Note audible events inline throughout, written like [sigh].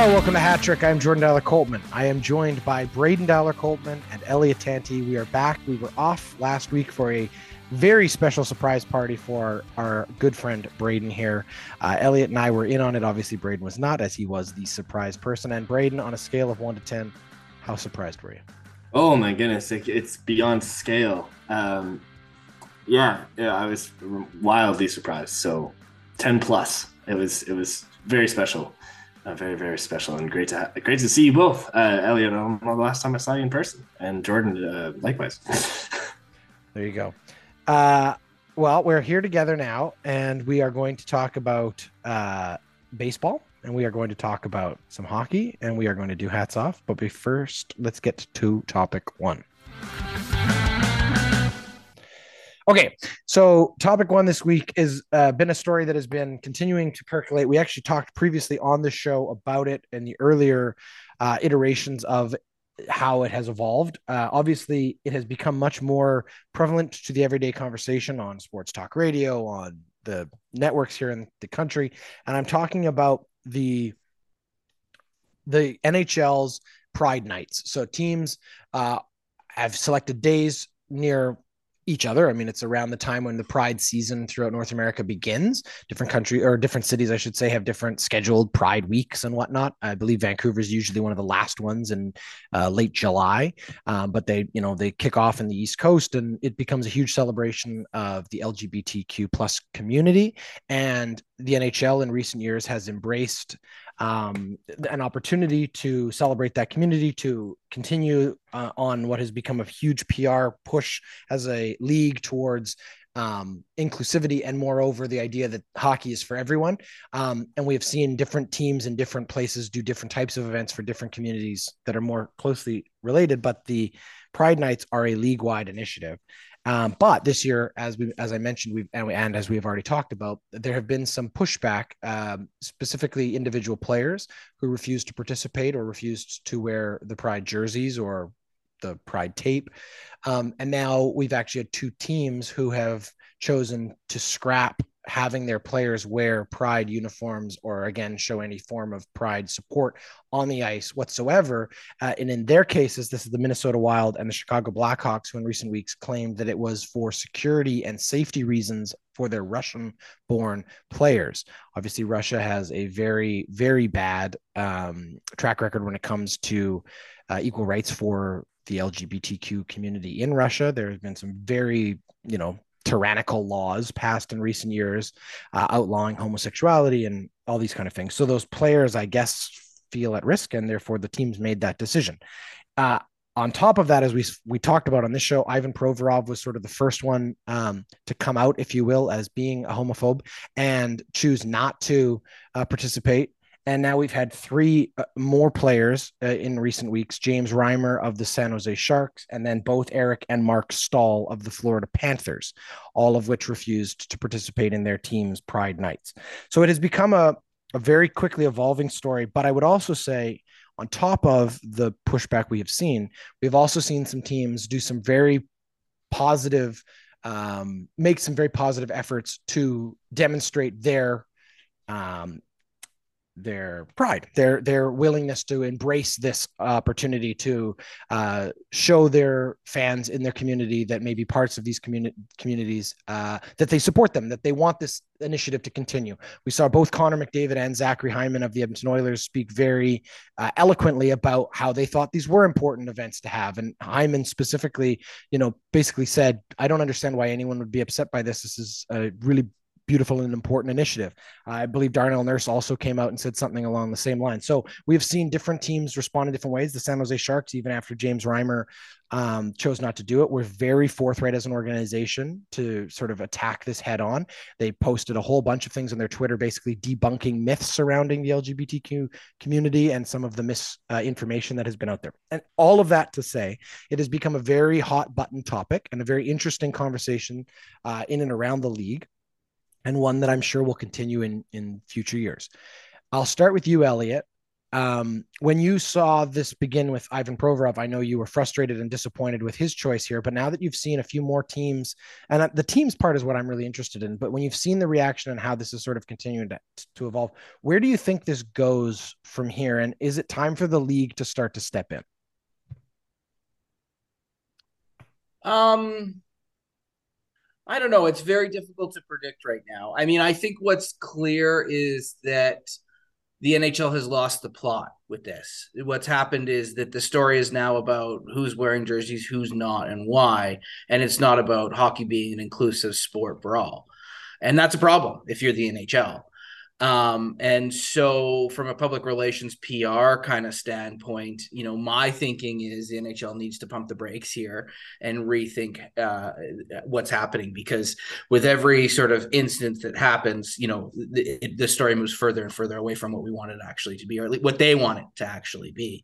Hello, welcome to Hat Trick. I'm Jordan Dollar Coltman. I am joined by Braden Dollar Coltman and Elliot Tanti. We are back. We were off last week for a very special surprise party for our good friend Braden here. Uh, Elliot and I were in on it. Obviously, Braden was not, as he was the surprise person. And Braden, on a scale of one to 10, how surprised were you? Oh my goodness, it, it's beyond scale. Um, yeah, yeah, I was wildly surprised. So, ten plus. It was it was very special, uh, very very special, and great to ha- great to see you both, uh, Elliot. Um, the last time I saw you in person, and Jordan uh, likewise. [laughs] there you go. Uh, well, we're here together now, and we are going to talk about uh, baseball and we are going to talk about some hockey and we are going to do hats off. But first, let's get to topic one. Okay, so topic one this week has uh, been a story that has been continuing to percolate. We actually talked previously on the show about it in the earlier uh, iterations of how it has evolved. Uh, obviously, it has become much more prevalent to the everyday conversation on sports talk radio, on the networks here in the country, and I'm talking about the the NHL's Pride Nights. So teams uh, have selected days near each other. I mean, it's around the time when the Pride season throughout North America begins. Different country or different cities, I should say, have different scheduled Pride weeks and whatnot. I believe Vancouver is usually one of the last ones in uh, late July, um, but they, you know, they kick off in the East Coast, and it becomes a huge celebration of the LGBTQ plus community. And the NHL in recent years has embraced um, an opportunity to celebrate that community, to continue uh, on what has become a huge PR push as a league towards um, inclusivity and moreover the idea that hockey is for everyone. Um, and we have seen different teams in different places do different types of events for different communities that are more closely related but the pride nights are a league-wide initiative um, but this year, as we as I mentioned, we've and, and, as we have already talked about, there have been some pushback, um, specifically individual players who refused to participate or refused to wear the Pride jerseys or the Pride tape. Um, and now we've actually had two teams who have chosen to scrap having their players wear pride uniforms or again show any form of pride support on the ice whatsoever uh, and in their cases this is the minnesota wild and the chicago blackhawks who in recent weeks claimed that it was for security and safety reasons for their russian born players. Obviously russia has a very very bad um, track record when it comes to uh, equal rights for the lgbtq community in russia. There has been some very you know tyrannical laws passed in recent years uh, outlawing homosexuality and all these kind of things. So those players, I guess, feel at risk, and therefore the teams made that decision. Uh, on top of that, as we we talked about on this show, Ivan Provorov was sort of the first one um, to come out, if you will, as being a homophobe and choose not to uh, participate and now we've had three uh, more players uh, in recent weeks James Reimer of the San Jose Sharks, and then both Eric and Mark Staal of the Florida Panthers, all of which refused to participate in their team's Pride Nights. So it has become a, a very quickly evolving story. But I would also say, on top of the pushback we have seen, we've also seen some teams do some very positive, um, make some very positive efforts to demonstrate their um, their pride, their their willingness to embrace this opportunity to uh, show their fans in their community that maybe parts of these communi- communities uh, that they support them, that they want this initiative to continue. We saw both Connor McDavid and Zachary Hyman of the Edmonton Oilers speak very uh, eloquently about how they thought these were important events to have, and Hyman specifically, you know, basically said, "I don't understand why anyone would be upset by this. This is a really beautiful and important initiative. I believe Darnell Nurse also came out and said something along the same line. So we've seen different teams respond in different ways. The San Jose Sharks, even after James Reimer um, chose not to do it, were very forthright as an organization to sort of attack this head on. They posted a whole bunch of things on their Twitter, basically debunking myths surrounding the LGBTQ community and some of the misinformation uh, that has been out there. And all of that to say, it has become a very hot button topic and a very interesting conversation uh, in and around the league and one that I'm sure will continue in in future years. I'll start with you, Elliot. Um, when you saw this begin with Ivan Provorov, I know you were frustrated and disappointed with his choice here. But now that you've seen a few more teams, and the teams part is what I'm really interested in. But when you've seen the reaction and how this is sort of continuing to, to evolve, where do you think this goes from here? And is it time for the league to start to step in? Um, I don't know. It's very difficult to predict right now. I mean, I think what's clear is that the NHL has lost the plot with this. What's happened is that the story is now about who's wearing jerseys, who's not, and why. And it's not about hockey being an inclusive sport for all. And that's a problem if you're the NHL. Um, and so, from a public relations PR kind of standpoint, you know, my thinking is the NHL needs to pump the brakes here and rethink uh, what's happening because with every sort of instance that happens, you know, the, the story moves further and further away from what we want it actually to be, or what they want it to actually be.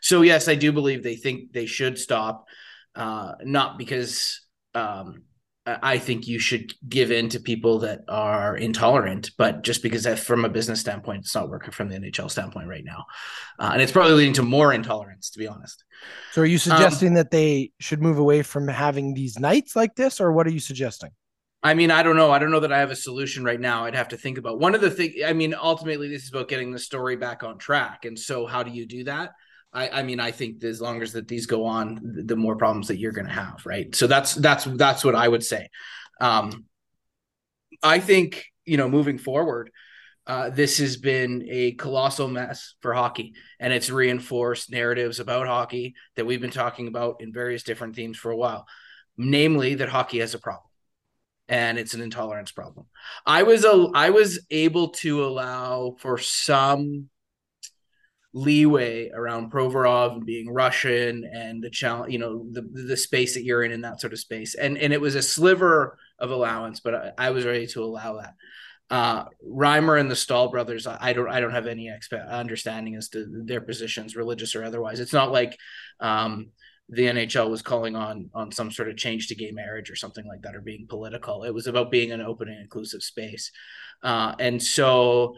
So, yes, I do believe they think they should stop, uh, not because. Um, I think you should give in to people that are intolerant, but just because from a business standpoint, it's not working from the NHL standpoint right now, uh, and it's probably leading to more intolerance, to be honest. So, are you suggesting um, that they should move away from having these nights like this, or what are you suggesting? I mean, I don't know. I don't know that I have a solution right now. I'd have to think about one of the things. I mean, ultimately, this is about getting the story back on track, and so how do you do that? I, I mean, I think as long as that these go on, the more problems that you're going to have, right? So that's that's that's what I would say. Um, I think you know, moving forward, uh, this has been a colossal mess for hockey, and it's reinforced narratives about hockey that we've been talking about in various different themes for a while, namely that hockey has a problem and it's an intolerance problem. I was a I was able to allow for some leeway around Provorov and being Russian and the challenge, you know, the the space that you're in in that sort of space. And and it was a sliver of allowance, but I, I was ready to allow that. Uh, Reimer and the Staal brothers, I, I don't I don't have any understanding as to their positions, religious or otherwise. It's not like um, the NHL was calling on on some sort of change to gay marriage or something like that, or being political. It was about being an open and inclusive space, uh, and so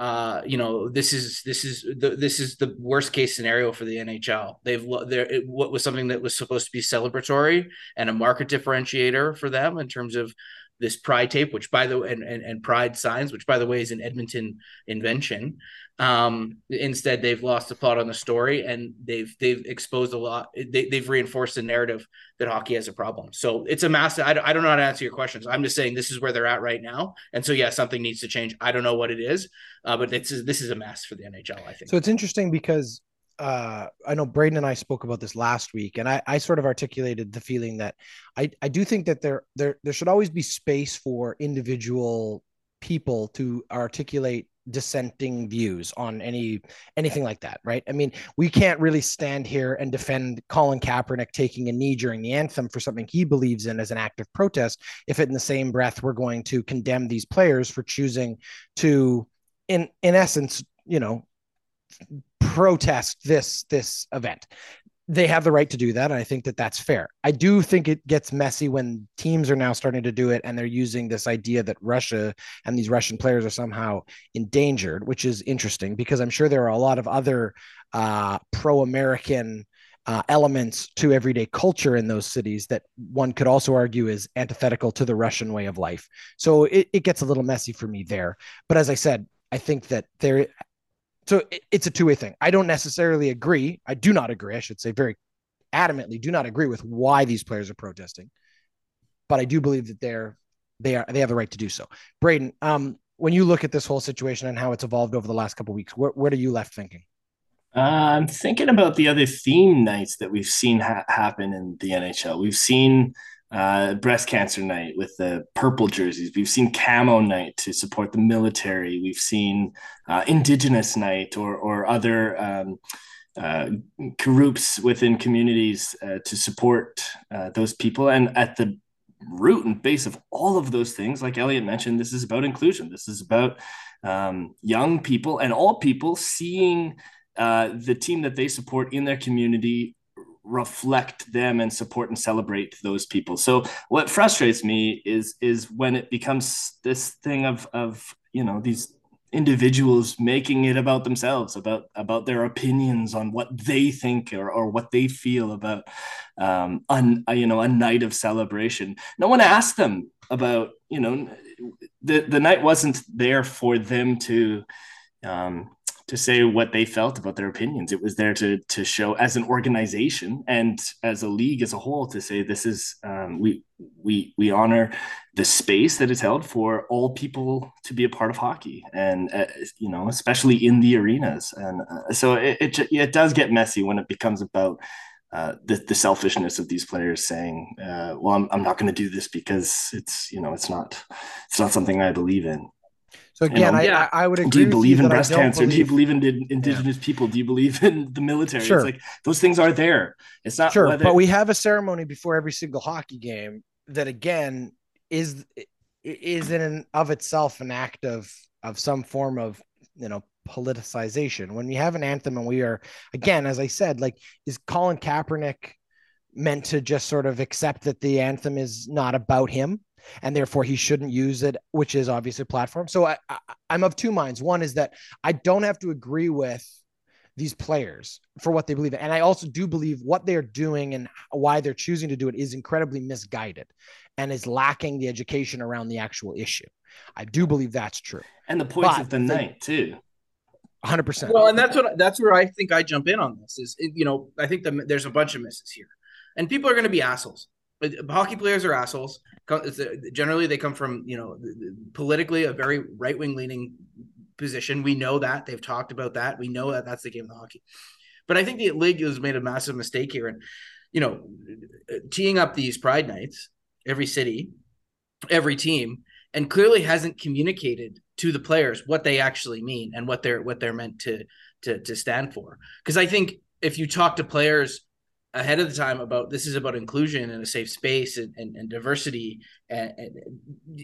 uh, you know, this is this is the this is the worst case scenario for the NHL. They've there what was something that was supposed to be celebratory and a market differentiator for them in terms of this pride tape, which by the way, and, and, and pride signs, which by the way is an Edmonton invention. Um, instead, they've lost the plot on the story, and they've they've exposed a lot. They, they've reinforced the narrative that hockey has a problem. So it's a massive. I, I don't know how to answer your questions. I'm just saying this is where they're at right now, and so yeah, something needs to change. I don't know what it is, uh, but it's this is a mess for the NHL. I think. So it's interesting because uh, I know Braden and I spoke about this last week, and I, I sort of articulated the feeling that I, I do think that there there there should always be space for individual people to articulate dissenting views on any anything like that, right? I mean, we can't really stand here and defend Colin Kaepernick taking a knee during the anthem for something he believes in as an act of protest if in the same breath we're going to condemn these players for choosing to in in essence, you know, protest this this event they have the right to do that and i think that that's fair. I do think it gets messy when teams are now starting to do it and they're using this idea that russia and these russian players are somehow endangered which is interesting because i'm sure there are a lot of other uh, pro-american uh, elements to everyday culture in those cities that one could also argue is antithetical to the russian way of life. So it, it gets a little messy for me there. But as i said I think that there so it's a two-way thing. I don't necessarily agree. I do not agree. I should say very adamantly do not agree with why these players are protesting, but I do believe that they're they are they have the right to do so. Braden, um, when you look at this whole situation and how it's evolved over the last couple weeks, where, what are you left thinking? Uh, I'm thinking about the other theme nights that we've seen ha- happen in the NHL. We've seen uh, breast cancer night with the purple jerseys. We've seen camo night to support the military. We've seen uh, indigenous night or or other um, uh, groups within communities uh, to support uh, those people. And at the root and base of all of those things, like Elliot mentioned, this is about inclusion. This is about um, young people and all people seeing. Uh, the team that they support in their community reflect them and support and celebrate those people. So what frustrates me is is when it becomes this thing of of you know these individuals making it about themselves about about their opinions on what they think or, or what they feel about um un, you know a night of celebration no one asked them about you know the the night wasn't there for them to um to say what they felt about their opinions. It was there to to show as an organization and as a league as a whole to say this is um, we we we honor the space that is held for all people to be a part of hockey and uh, you know especially in the arenas and uh, so it, it it does get messy when it becomes about uh, the, the selfishness of these players saying, uh, "Well, I'm, I'm not going to do this because it's you know it's not it's not something I believe in." So again, you know, I, yeah. I, I would agree. Do you believe you, in breast cancer? Believe... Do you believe in indigenous yeah. people? Do you believe in the military? Sure. It's like those things are there. It's not sure, whether... but we have a ceremony before every single hockey game that again is is in and of itself an act of of some form of you know politicization. When we have an anthem and we are again, as I said, like is Colin Kaepernick meant to just sort of accept that the anthem is not about him? And therefore he shouldn't use it, which is obviously a platform. So I, I, I'm of two minds. One is that I don't have to agree with these players for what they believe in. And I also do believe what they're doing and why they're choosing to do it is incredibly misguided and is lacking the education around the actual issue. I do believe that's true. And the points but of the, the night too. 100%. Well, and that's what that's where I think I jump in on this is you know, I think the, there's a bunch of misses here. And people are going to be assholes hockey players are assholes. Uh, generally, they come from you know politically a very right wing leaning position. We know that they've talked about that. We know that that's the game of hockey. But I think the league has made a massive mistake here, and you know, uh, teeing up these pride nights, every city, every team, and clearly hasn't communicated to the players what they actually mean and what they're what they're meant to to to stand for. Because I think if you talk to players ahead of the time about this is about inclusion and a safe space and, and, and diversity. And, and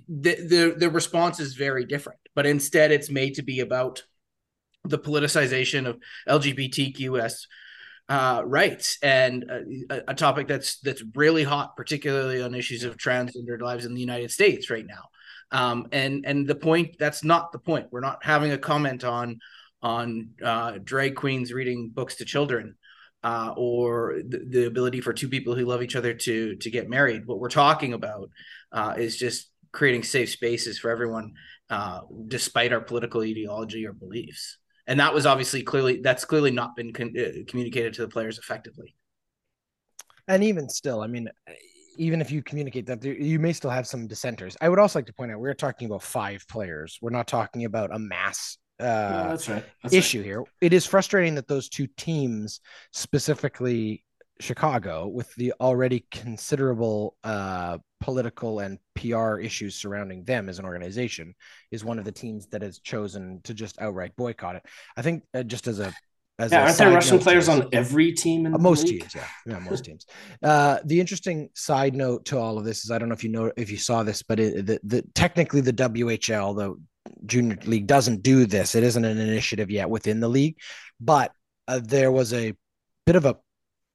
the, the the response is very different but instead it's made to be about the politicization of lgbtqs uh, rights. And a, a, topic that's that's really hot particularly on issues of transgender lives in the united states right now. Um, and and the point that's not the point. We're not having a comment on on uh, drag queens reading books to children uh, or the, the, ability for two people who love each other to to get married. What we're talking about uh, is just creating safe spaces for everyone, uh, despite our political ideology or beliefs. And that was obviously clearly that's clearly not been con- uh, communicated to the players effectively. And even still, I mean, even if you communicate that, you may still have some dissenters. I would also like to point out we're talking about five players. We're not talking about a mass uh, that's right. That's issue right. here. It is frustrating that those two teams, specifically Chicago, with the already considerable uh, political and PR issues surrounding them as an organization, is one of the teams that has chosen to just outright boycott it. I think uh, just as a as yeah, aren't there Russian players on every team in uh, most teams? Yeah, yeah, most teams. Uh, the interesting side note to all of this is I don't know if you know if you saw this, but it, the, the technically the WHL, the junior league doesn't do this. It isn't an initiative yet within the league, but uh, there was a bit of a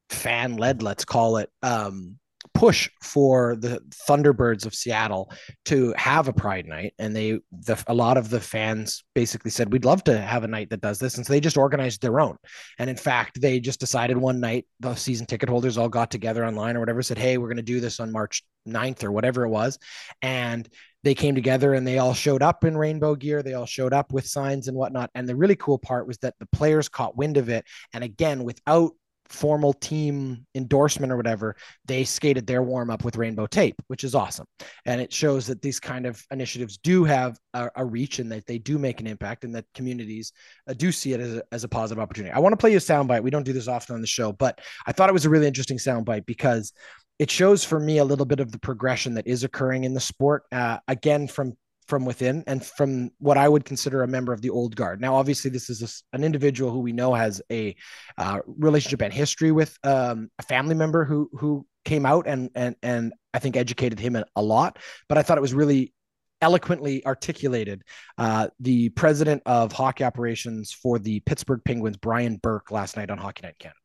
fan led, let's call it, um, push for the Thunderbirds of Seattle to have a Pride night, and they the a lot of the fans basically said we'd love to have a night that does this, and so they just organized their own. And in fact, they just decided one night the season ticket holders all got together online or whatever, said, "Hey, we're going to do this on March 9th or whatever it was," and they came together and they all showed up in rainbow gear. They all showed up with signs and whatnot. And the really cool part was that the players caught wind of it. And again, without formal team endorsement or whatever, they skated their warm up with rainbow tape, which is awesome. And it shows that these kind of initiatives do have a, a reach and that they do make an impact and that communities uh, do see it as a, as a positive opportunity. I want to play you a soundbite. We don't do this often on the show, but I thought it was a really interesting soundbite because it shows for me a little bit of the progression that is occurring in the sport. Uh, again, from from within and from what I would consider a member of the old guard. Now, obviously, this is a, an individual who we know has a uh, relationship and history with um, a family member who who came out and and and I think educated him a lot. But I thought it was really eloquently articulated. Uh, the president of hockey operations for the Pittsburgh Penguins, Brian Burke, last night on Hockey Night Canada.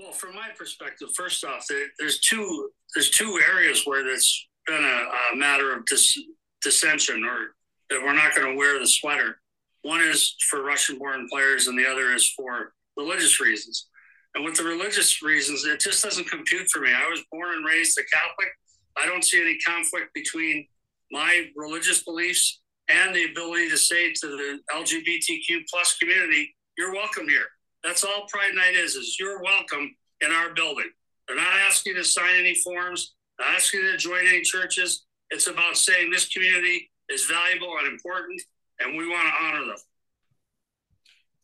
Well, from my perspective, first off, there's two there's two areas where there's been a, a matter of dis, dissension or that we're not going to wear the sweater. One is for Russian born players, and the other is for religious reasons. And with the religious reasons, it just doesn't compute for me. I was born and raised a Catholic. I don't see any conflict between my religious beliefs and the ability to say to the LGBTQ plus community, you're welcome here. That's all Pride Night is, is you're welcome in our building. They're not asking you to sign any forms, not asking you to join any churches. It's about saying this community is valuable and important, and we want to honor them.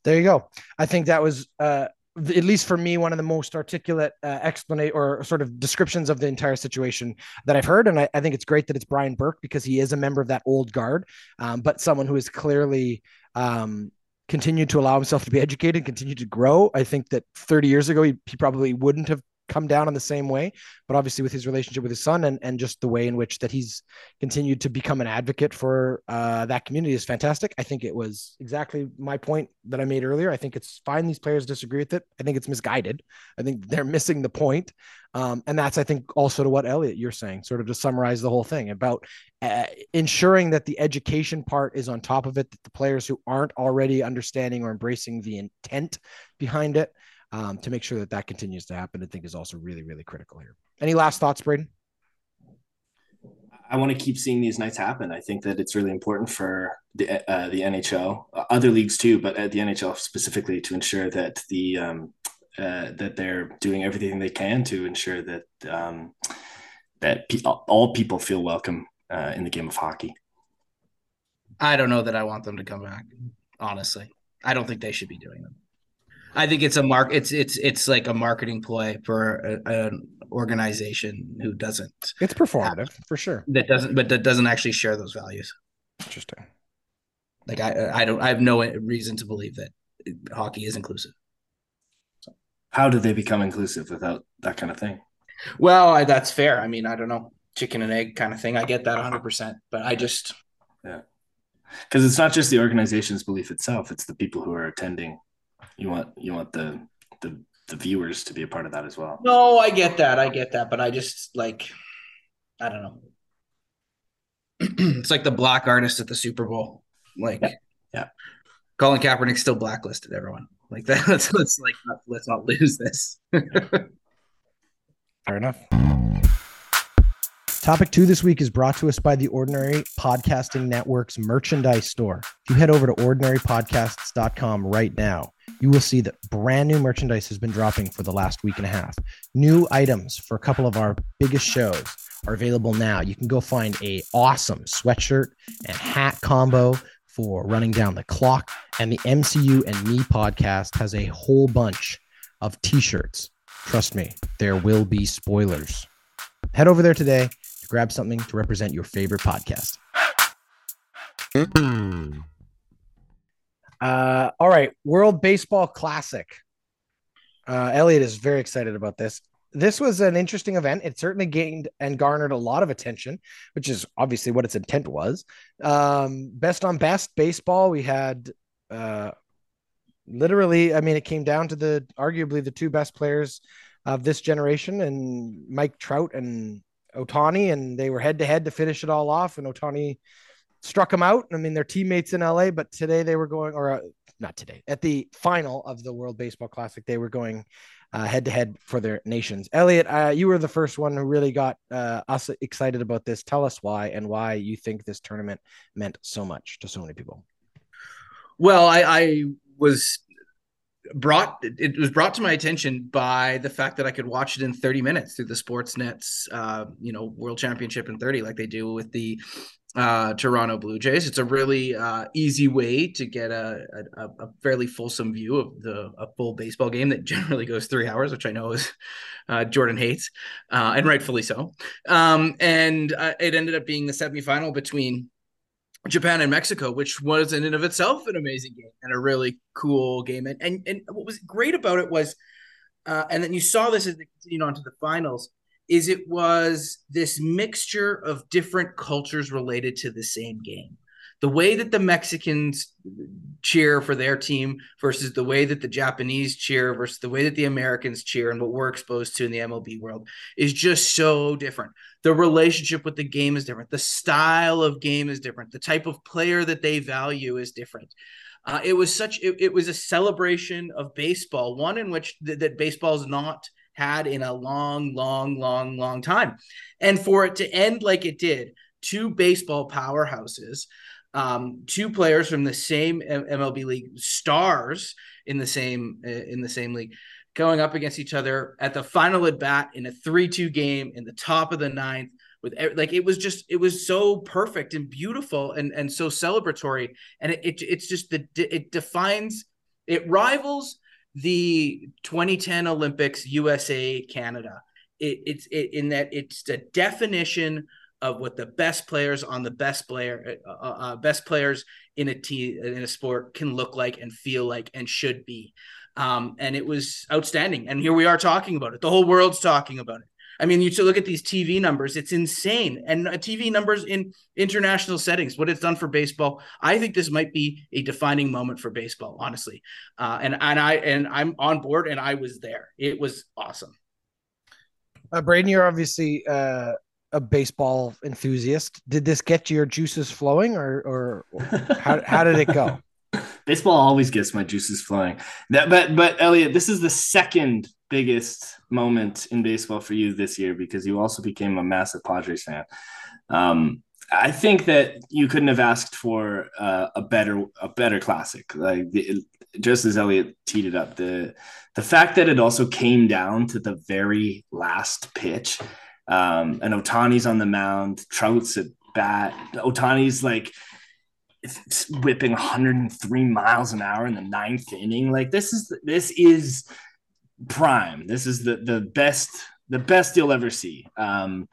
There you go. I think that was uh, at least for me, one of the most articulate uh, explanation or sort of descriptions of the entire situation that I've heard. And I, I, think it's great that it's Brian Burke because he is a member of that old guard, um, but someone who is clearly um, continued to allow himself to be educated, continue to grow. I think that 30 years ago, he, he probably wouldn't have come down in the same way but obviously with his relationship with his son and, and just the way in which that he's continued to become an advocate for uh, that community is fantastic. I think it was exactly my point that i made earlier. I think it's fine these players disagree with it. I think it's misguided. I think [laughs] they're missing the point. Um, and that's i think also to what elliot you're saying sort of to summarize the whole thing about uh, ensuring that the education part is on top of it that the players who aren't already understanding or embracing the intent behind it um, to make sure that that continues to happen, I think is also really, really critical here. Any last thoughts, Braden? I want to keep seeing these nights happen. I think that it's really important for the uh, the NHL, uh, other leagues too, but at the NHL specifically, to ensure that the um, uh, that they're doing everything they can to ensure that um, that pe- all people feel welcome uh, in the game of hockey. I don't know that I want them to come back. Honestly, I don't think they should be doing them. I think it's a mark. It's it's it's like a marketing ploy for a, an organization who doesn't. It's performative have, for sure. That doesn't, but that doesn't actually share those values. Interesting. Like I, I don't, I have no reason to believe that hockey is inclusive. So. How did they become inclusive without that kind of thing? Well, I, that's fair. I mean, I don't know, chicken and egg kind of thing. I get that 100, percent but I just, yeah, because it's not just the organization's belief itself; it's the people who are attending you want you want the the the viewers to be a part of that as well. No, I get that. I get that, but I just like I don't know. [clears throat] it's like the black artist at the Super Bowl. Like yeah. yeah. Colin Kaepernick still blacklisted everyone. Like that let's, let's like not, let's not lose this. [laughs] Fair enough. Topic two this week is brought to us by the Ordinary Podcasting Network's merchandise store. If you head over to ordinarypodcasts.com right now, you will see that brand new merchandise has been dropping for the last week and a half. New items for a couple of our biggest shows are available now. You can go find a awesome sweatshirt and hat combo for running down the clock. And the MCU and Me podcast has a whole bunch of t-shirts. Trust me, there will be spoilers. Head over there today to grab something to represent your favorite podcast. Mm-hmm. Uh, all right, World Baseball Classic. Uh, Elliot is very excited about this. This was an interesting event. It certainly gained and garnered a lot of attention, which is obviously what its intent was. Um, best on best baseball, we had uh, literally, I mean, it came down to the arguably the two best players of this generation, and Mike Trout and Ohtani, and they were head to head to finish it all off. And Ohtani struck them out. I mean, they're teammates in LA, but today they were going, or uh, not today, at the final of the World Baseball Classic, they were going head to head for their nations. Elliot, uh, you were the first one who really got uh, us excited about this. Tell us why and why you think this tournament meant so much to so many people. Well, I, I was brought it was brought to my attention by the fact that I could watch it in 30 minutes through the Sportsnet's uh, you know World Championship in 30 like they do with the uh, Toronto Blue Jays. It's a really uh, easy way to get a, a, a, fairly fulsome view of the a full baseball game that [laughs] generally goes three hours, which I know is uh, Jordan hates, uh, and rightfully so. Um, and uh, it ended up being the semifinal between Japan and Mexico, which was in and of itself an amazing game and a really cool game. And and, and what was great about it was, uh, and then you saw this as they continued on to the finals is it was this mixture of different cultures related to the same game. the way that the Mexicans cheer for their team versus the way that the Japanese cheer versus the way that the Americans cheer and what we're exposed to in the MLB world is just so different. The relationship with the game is different. The style of game is different. The type of player that they value is different. Uh, it was such it, it, was a celebration of baseball, one in which th- that baseball is not had in a long, long, long, long time, and for it to end like it did, two baseball powerhouses um, two players from the same MLB league, stars in the same uh, in the same league, going up against each other at the final at bat in a three-two game in the top of the ninth. With like it was just it was so perfect and beautiful and and so celebratory and it, it it's just the it defines it rivals the 2010 Olympics USA Canada. It, it's it, in that it's the definition of what the best players on the best player uh, uh, uh best players in a team in a sport can look like and feel like and should be. Um, and it was outstanding. And here we are talking about it. The whole world's talking about it i mean you to look at these tv numbers it's insane and uh, tv numbers in international settings what it's done for baseball i think this might be a defining moment for baseball honestly uh, and and i and i'm on board and i was there it was awesome uh, Braden, you're obviously uh, a baseball enthusiast. Did this get your juices flowing, or or how how did it go? [laughs] Baseball always gets my juices flowing. That, but but Elliot, this is the second biggest moment in baseball for you this year because you also became a massive Padres fan. Um, I think that you couldn't have asked for uh, a better a better classic. Like the, just as Elliot teed it up, the the fact that it also came down to the very last pitch um, and Ohtani's on the mound, Trout's at bat. Ohtani's like whipping 103 miles an hour in the ninth inning. Like this is this is prime. This is the the best the best you'll ever see. Um,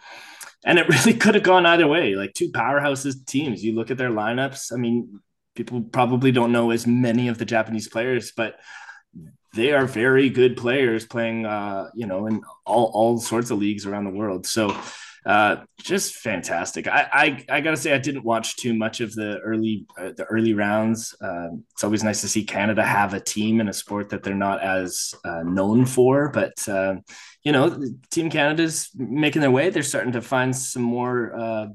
and it [laughs] really could have gone either way. Like two powerhouses teams. You look at their lineups. I mean, people probably don't know as many of the Japanese players, but they are very good players playing, uh, you know, in all, all sorts of leagues around the world. So, uh, just fantastic. I, I, I gotta say, I didn't watch too much of the early, uh, the early rounds. Uh, it's always nice to see Canada have a team in a sport that they're not as uh, known for, but, uh, you know, Team Canada's making their way. They're starting to find some more, uh,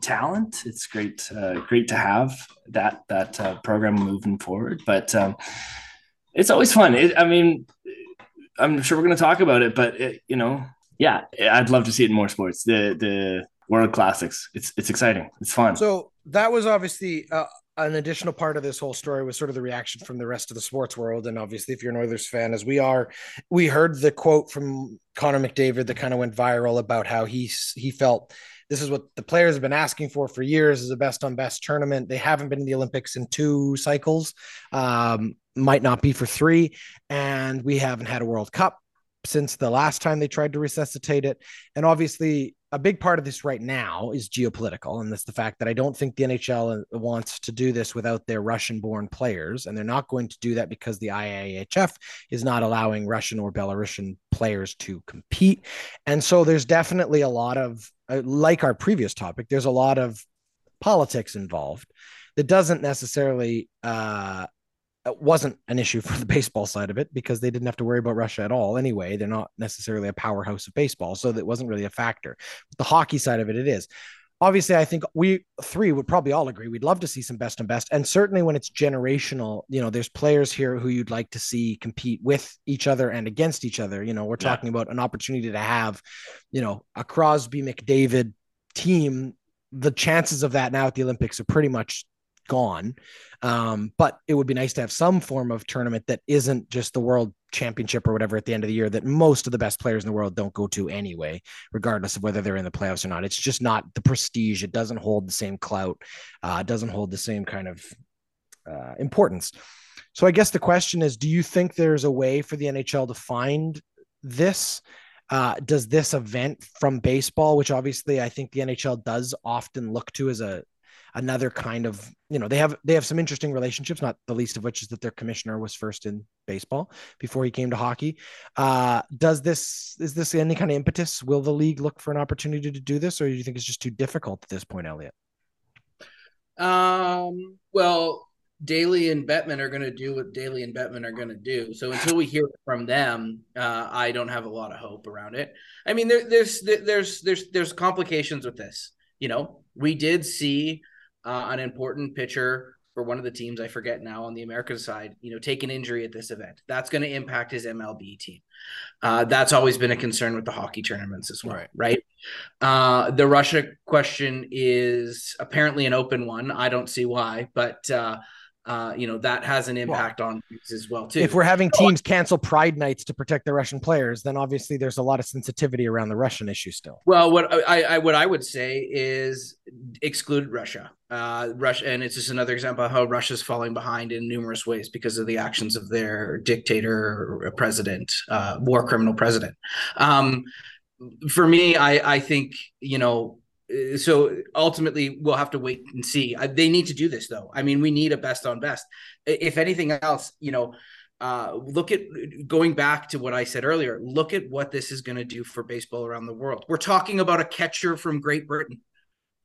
talent. It's great, uh, great to have that that program moving forward. But um, it's always fun. It, I mean, I'm sure we're going to talk about it, but it, you know, yeah, I'd love to see it in more sports. The the World Classics. It's it's exciting. It's fun. So that was obviously uh, an additional part of this whole story was sort of the reaction from the rest of the sports world. And obviously, if you're an Oilers fan, as we are, we heard the quote from Connor McDavid that kind of went viral about how he he felt this is what the players have been asking for for years is a best on best tournament. They haven't been in the Olympics in two cycles. Um, might not be for three. And we haven't had a World Cup since the last time they tried to resuscitate it. And obviously, a big part of this right now is geopolitical. And that's the fact that I don't think the NHL wants to do this without their Russian born players. And they're not going to do that because the IIHF is not allowing Russian or Belarusian players to compete. And so there's definitely a lot of, uh, like our previous topic, there's a lot of politics involved that doesn't necessarily uh, it wasn't an issue for the [laughs] baseball side of it because they didn't have to worry about Russia at all anyway. They're not necessarily a powerhouse of baseball, so that wasn't really a factor. But the hockey side of it, it is. Obviously, I think we three would probably all agree we'd love to see some best and best, and certainly when it's generational, you know, there's players here who you'd like to see compete with each other and against each other. You know, we're talking yeah. about an opportunity to have, you know, a Crosby McDavid team. The chances of that now at the Olympics are pretty much gone. Um, but it would be nice to have some form of tournament that isn't just the world championship or whatever at the end of the year that most of the best players in the world don't go to anyway, regardless of whether they're in the playoffs or not. It's just not the prestige. It doesn't hold the same clout. Uh, it doesn't hold the same kind of uh, importance. So I guess the question is, do you think there's a way for the NHL to find this? Uh, does this event from baseball, which obviously I think the NHL does often look to as a another kind of you know they have they have some interesting relationships not the least of which is that their commissioner was first in baseball before he came to hockey uh does this is this any kind of impetus will the league look for an opportunity to do this or do you think it's just too difficult at this point elliot Um, well, Daly and Bettman are going to do what Daly and Bettman are going to do. So until we hear from them, uh, I don't have a lot of hope around it. I mean, there, there's there's there's there's complications with this. You know, we did see uh, an important pitcher for one of the teams I forget now on the American side, you know, take an injury at this event. That's going to impact his MLB team. Uh, that's always been a concern with the hockey tournaments as well, right? right? Uh, the Russia question is apparently an open one. I don't see why, but uh, uh, you know that has an impact well, on as well too. If we're having teams cancel Pride nights to protect the Russian players, then obviously there's a lot of sensitivity around the Russian issue still. Well, what I, I what I would say is exclude Russia. Uh, Russia, and it's just another example of how Russia's falling behind in numerous ways because of the actions of their dictator, president, uh, war criminal president. Um, for me, I I think you know uh, so ultimately we'll have to wait and see. They need to do this though. I mean we need a best on best. If anything else you know uh, look at going back to what i said earlier look at what this is going to do for baseball around the world. We're talking about a catcher from great britain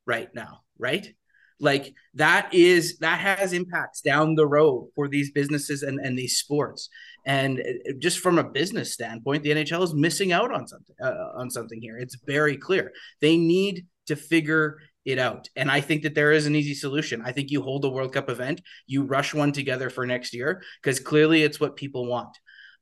right now right? Like that is that has impacts down the road for these businesses and, and these sports. And uh, just from a business standpoint the nhl is missing out on something uh, on something here. It's very clear. They need to figure it out. And I think that there is an easy solution. I think you hold a World Cup event, you rush one together for next year because clearly it's what people want.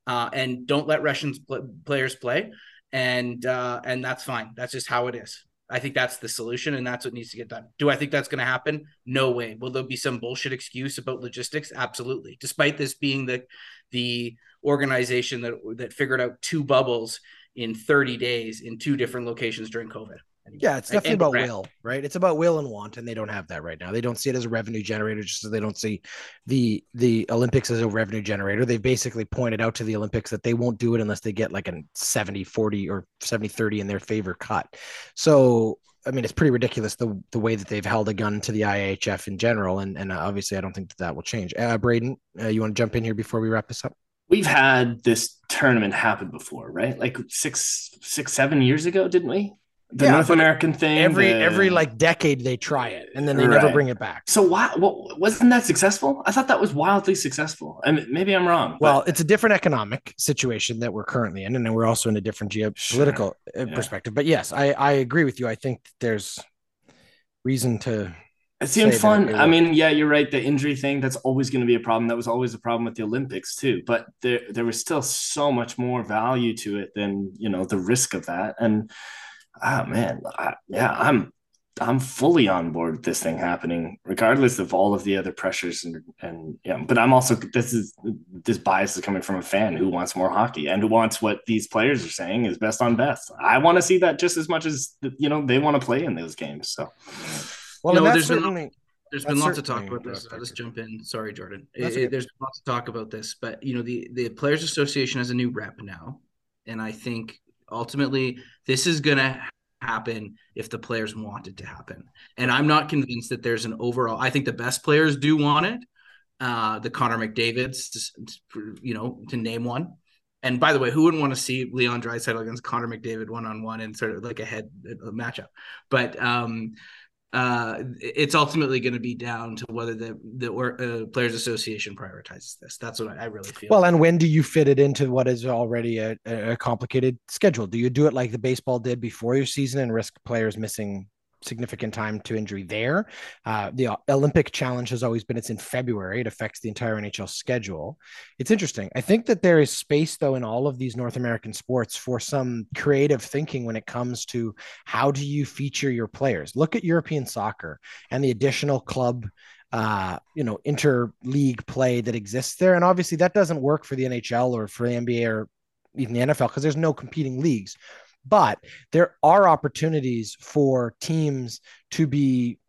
Uh, and don't let Russian pl- players play, and uh, and that's fine. That's just how it is. I think that's the solution, and that's what needs to get done. Do I think that's going to happen? No way. Will there be some bullshit excuse about logistics? Absolutely. Despite this being the the organization that that figured out two bubbles in 30 days in two different locations during COVID. Yeah, it's definitely about will, right? It's about will and want, and they don't have that right now. They don't see it as a revenue generator, just as they don't see the the Olympics as a revenue generator. They've basically pointed out to the Olympics that they won't do it unless they get like a 70 40 or 70 30 in their favor cut. So I mean, it's pretty ridiculous the the way that they've held a gun to the IHF in general, and and obviously, I don't think that that will change. Uh, Braden, uh, you want to jump in here before we wrap this up? We've had this tournament happen before, right? Like six, six, seven years ago, didn't we? The yeah, North American thing. Every the... every like decade they try it and then they right. never bring it back. So why what, wasn't that successful? I thought that was wildly successful. I mean, maybe I'm wrong. Well, but... it's a different economic situation that we're currently in, and then we're also in a different geopolitical sure. Uh, yeah. perspective. But yes, I I agree with you. I think there's reason to. It seemed fun. I mean, yeah, you're right. The injury thing, that's always going to be a problem. That was always a problem with the Olympics too. But there there was still so much more value to it than, you know, the risk of that. And oh man, I, yeah, I'm I'm fully on board with this thing happening, regardless of all of the other pressures and and yeah. But I'm also this is this bias is coming from a fan who wants more hockey and who wants what these players are saying is best on best. I want to see that just as much as you know they want to play in those games. So, well, you know, there's certainly. Been, there's been lots of talk about this. I'll just jump in. Sorry, Jordan. It, it, there's lots of talk about this, but you know the the Players Association has a new rep now, and I think ultimately this is going to happen if the players want it to happen. And I'm not convinced that there's an overall. I think the best players do want it. Uh, the Connor McDavid's, you know, to name one. And by the way, who wouldn't want to see Leon Draisaitl against Connor McDavid one on one in sort of like a head a matchup? But um, uh, it's ultimately going to be down to whether the the or, uh, players association prioritizes this. That's what I really feel. Well, and when do you fit it into what is already a, a complicated schedule? Do you do it like the baseball did before your season and risk players missing significant time to injury there. Uh, the Olympic challenge has always been it's in February. It affects the entire NHL schedule. It's interesting. I think that there is space though in all of these North American sports for some creative thinking when it comes to how do you feature your players. Look at European soccer and the additional club uh, you know, inter-league play that exists there. And obviously that doesn't work for the NHL or for the NBA or even the NFL because there's no competing leagues. But there are opportunities for teams to be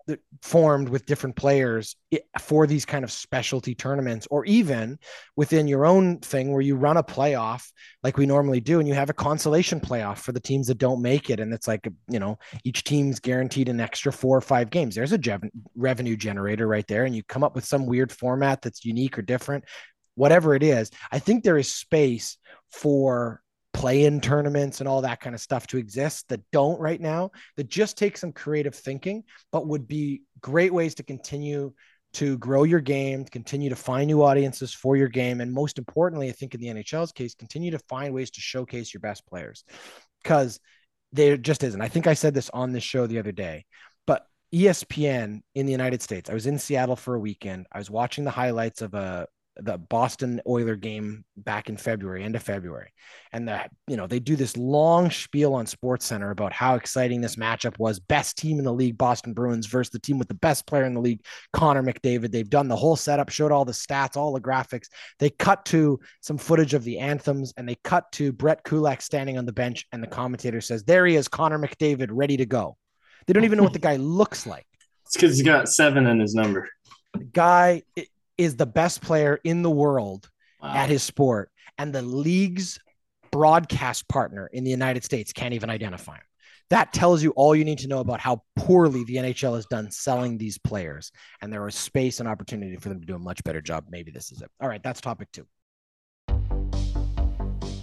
formed with different players for these kind of specialty tournaments or even within your own thing where you run a playoff like we normally do and you have a consolation playoff for the teams that don't make it and it's like you know each team's guaranteed an extra four or five games. There's a revenue generator right there and you come up with some weird format that's unique or different whatever it is. I think there is space for play-in tournaments and all that kind of stuff to exist that don't right now that just take some creative thinking but would be great ways to continue to grow your game continue to find new audiences for your game and most importantly i think in the nhl's case continue to find ways to showcase your best players. Because there just isn't. I think i said this on this show the other day but espn in the united states i was in seattle for a weekend. I was watching the highlights of a the Boston Oiler game back in February, end of February. And that, you know, they do this long spiel on Sports Center about how exciting this matchup was. Best team in the league, Boston Bruins versus the team with the best player in the league, Connor McDavid. They've done the whole setup, showed all the stats, all the graphics. They cut to some footage of the anthems and they cut to Brett Kulak standing on the bench. And the commentator says, There he is, Connor McDavid, ready to go. They don't even know what the guy looks like. It's because he's got seven in his number. The guy, is the best player in the world wow. at his sport, and the league's broadcast partner in the United States can't even identify him. That tells you all you need to know about how poorly the NHL has done selling these players. And there is space and opportunity for them to do a much better job. Maybe this is it. All right, that's topic two.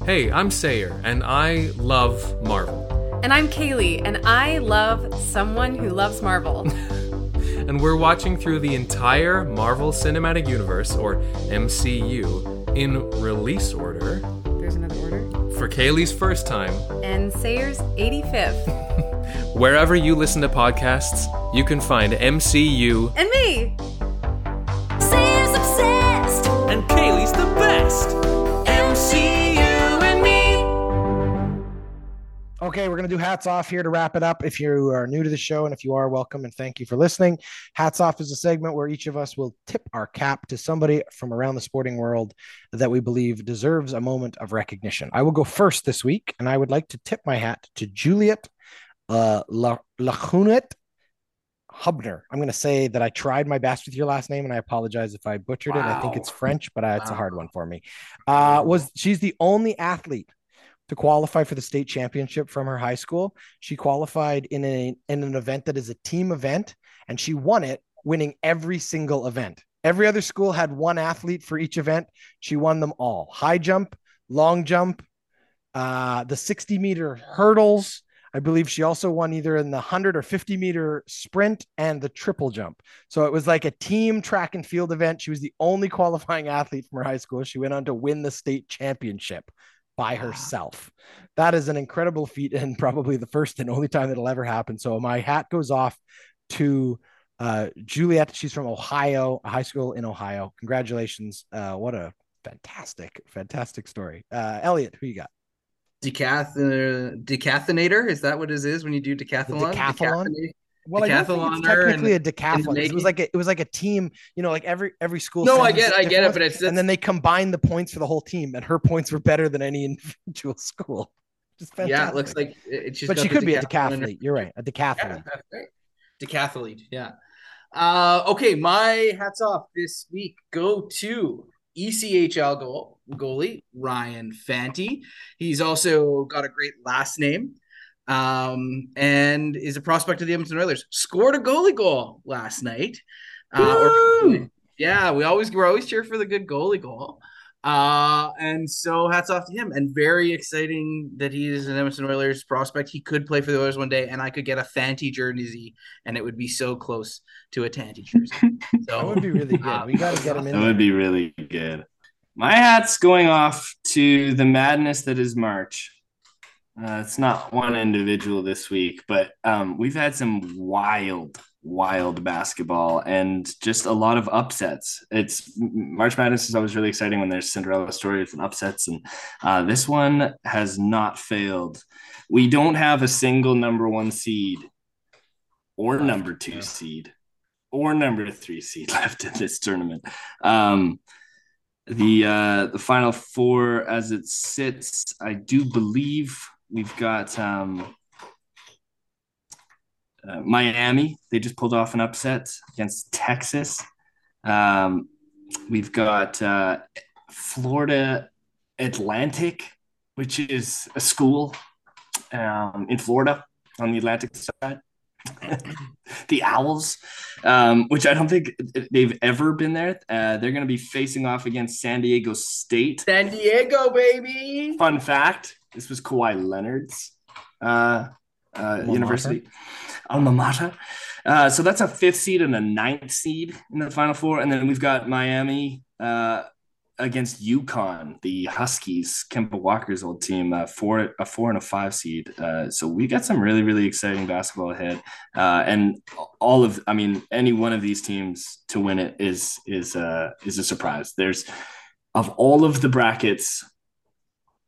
Hey, I'm Sayer, and I love Marvel. And I'm Kaylee, and I love someone who loves Marvel. [laughs] and we're watching through the entire Marvel Cinematic Universe, or MCU, in release order. There's another order. For Kaylee's first time. And Sayer's 85th. [laughs] Wherever you listen to podcasts, you can find MCU. And me! Sayer's obsessed! And Kaylee's the best! Okay, we're going to do hats off here to wrap it up. If you are new to the show and if you are, welcome and thank you for listening. Hats off is a segment where each of us will tip our cap to somebody from around the sporting world that we believe deserves a moment of recognition. I will go first this week, and I would like to tip my hat to Juliet uh, Lachunet Hubner. I'm going to say that I tried my best with your last name, and I apologize if I butchered wow. it. I think it's French, but uh, it's wow. a hard one for me. Uh, was she's the only athlete to qualify for the state championship from her high school. She qualified in, a, in an event that is a team event, and she won it, winning every single event. Every other school had one athlete for each event. She won them all high jump, long jump, uh, the 60 meter hurdles. I believe she also won either in the 100 or 50 meter sprint and the triple jump. So it was like a team track and field event. She was the only qualifying athlete from her high school. She went on to win the state championship by herself. That is an incredible feat and [laughs] probably the first and only time that'll ever happen. So my hat goes off to uh, Juliet. She's from Ohio, a high school in Ohio. Congratulations. Uh, what a fantastic, fantastic story. Uh, Elliot, who you got? Decath- uh, decathinator. Is that what it is when you do decathlon? The decathlon? Well, I don't think it's technically and, a decathlon. It was like a, it was like a team. You know, like every every school. No, I get, I get it, but it's and then they combined the points for the whole team, and her points were better than any [laughs] individual school. Just Yeah, it looks like it's just. But she could be a decathlete. You're right, a decathlete. Yeah, right. Decathlete. Yeah. Uh, okay, my hats off this week go to ECHL goal goalie Ryan Fanti. He's also got a great last name um, and is a prospect of the Edmonton Oilers. Scored a goalie goal last night. Uh, or, yeah, we always we're always cheer for the good goalie goal. Uh, and so hats off to him. And very exciting that he is an Edmonton Oilers prospect. He could play for the Oilers one day, and I could get a Fanti jersey, and it would be so close to a Tanty jersey. [laughs] So that would be really good. We got to get him in. That there. would be really good. My hat's going off to the madness that is March. Uh, it's not one individual this week, but um, we've had some wild, wild basketball and just a lot of upsets. It's March Madness is always really exciting when there's Cinderella stories and upsets, and uh, this one has not failed. We don't have a single number one seed or number two seed or number three seed [laughs] left in this tournament. Um, the uh, the final four as it sits, I do believe We've got um, uh, Miami. They just pulled off an upset against Texas. Um, we've got uh, Florida Atlantic, which is a school um, in Florida on the Atlantic side. [coughs] the Owls, um, which I don't think they've ever been there. Uh, they're going to be facing off against San Diego State. San Diego, baby. Fun fact This was Kawhi Leonard's uh, uh, university, alma mater. Uh, so that's a fifth seed and a ninth seed in the final four, and then we've got Miami uh, against UConn, the Huskies, Kemba Walker's old team, uh, four a four and a five seed. Uh, so we got some really really exciting basketball ahead, uh, and all of I mean any one of these teams to win it is is uh, is a surprise. There's of all of the brackets,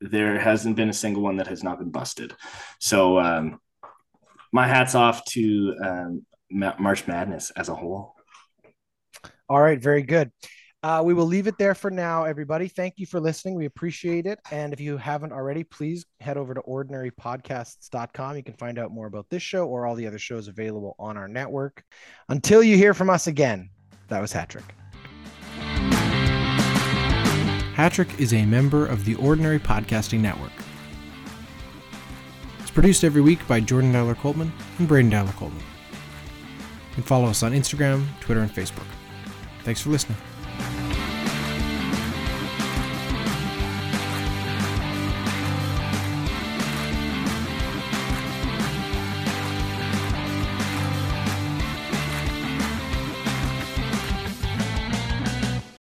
there hasn't been a single one that has not been busted. So um, my hats off to um, Ma- March Madness as a whole. All right, very good. Uh, we will leave it there for now, everybody. Thank you for listening. We appreciate it. And if you haven't already, please head over to ordinarypodcasts.com. You can find out more about this show or all the other shows available on our network. Until you hear from us again, that was Hattrick. Hattrick is a member of the Ordinary Podcasting Network. It's produced every week by Jordan Dowler Coltman and Braden Dowler Coltman. You can follow us on Instagram, Twitter, and Facebook. Thanks for listening.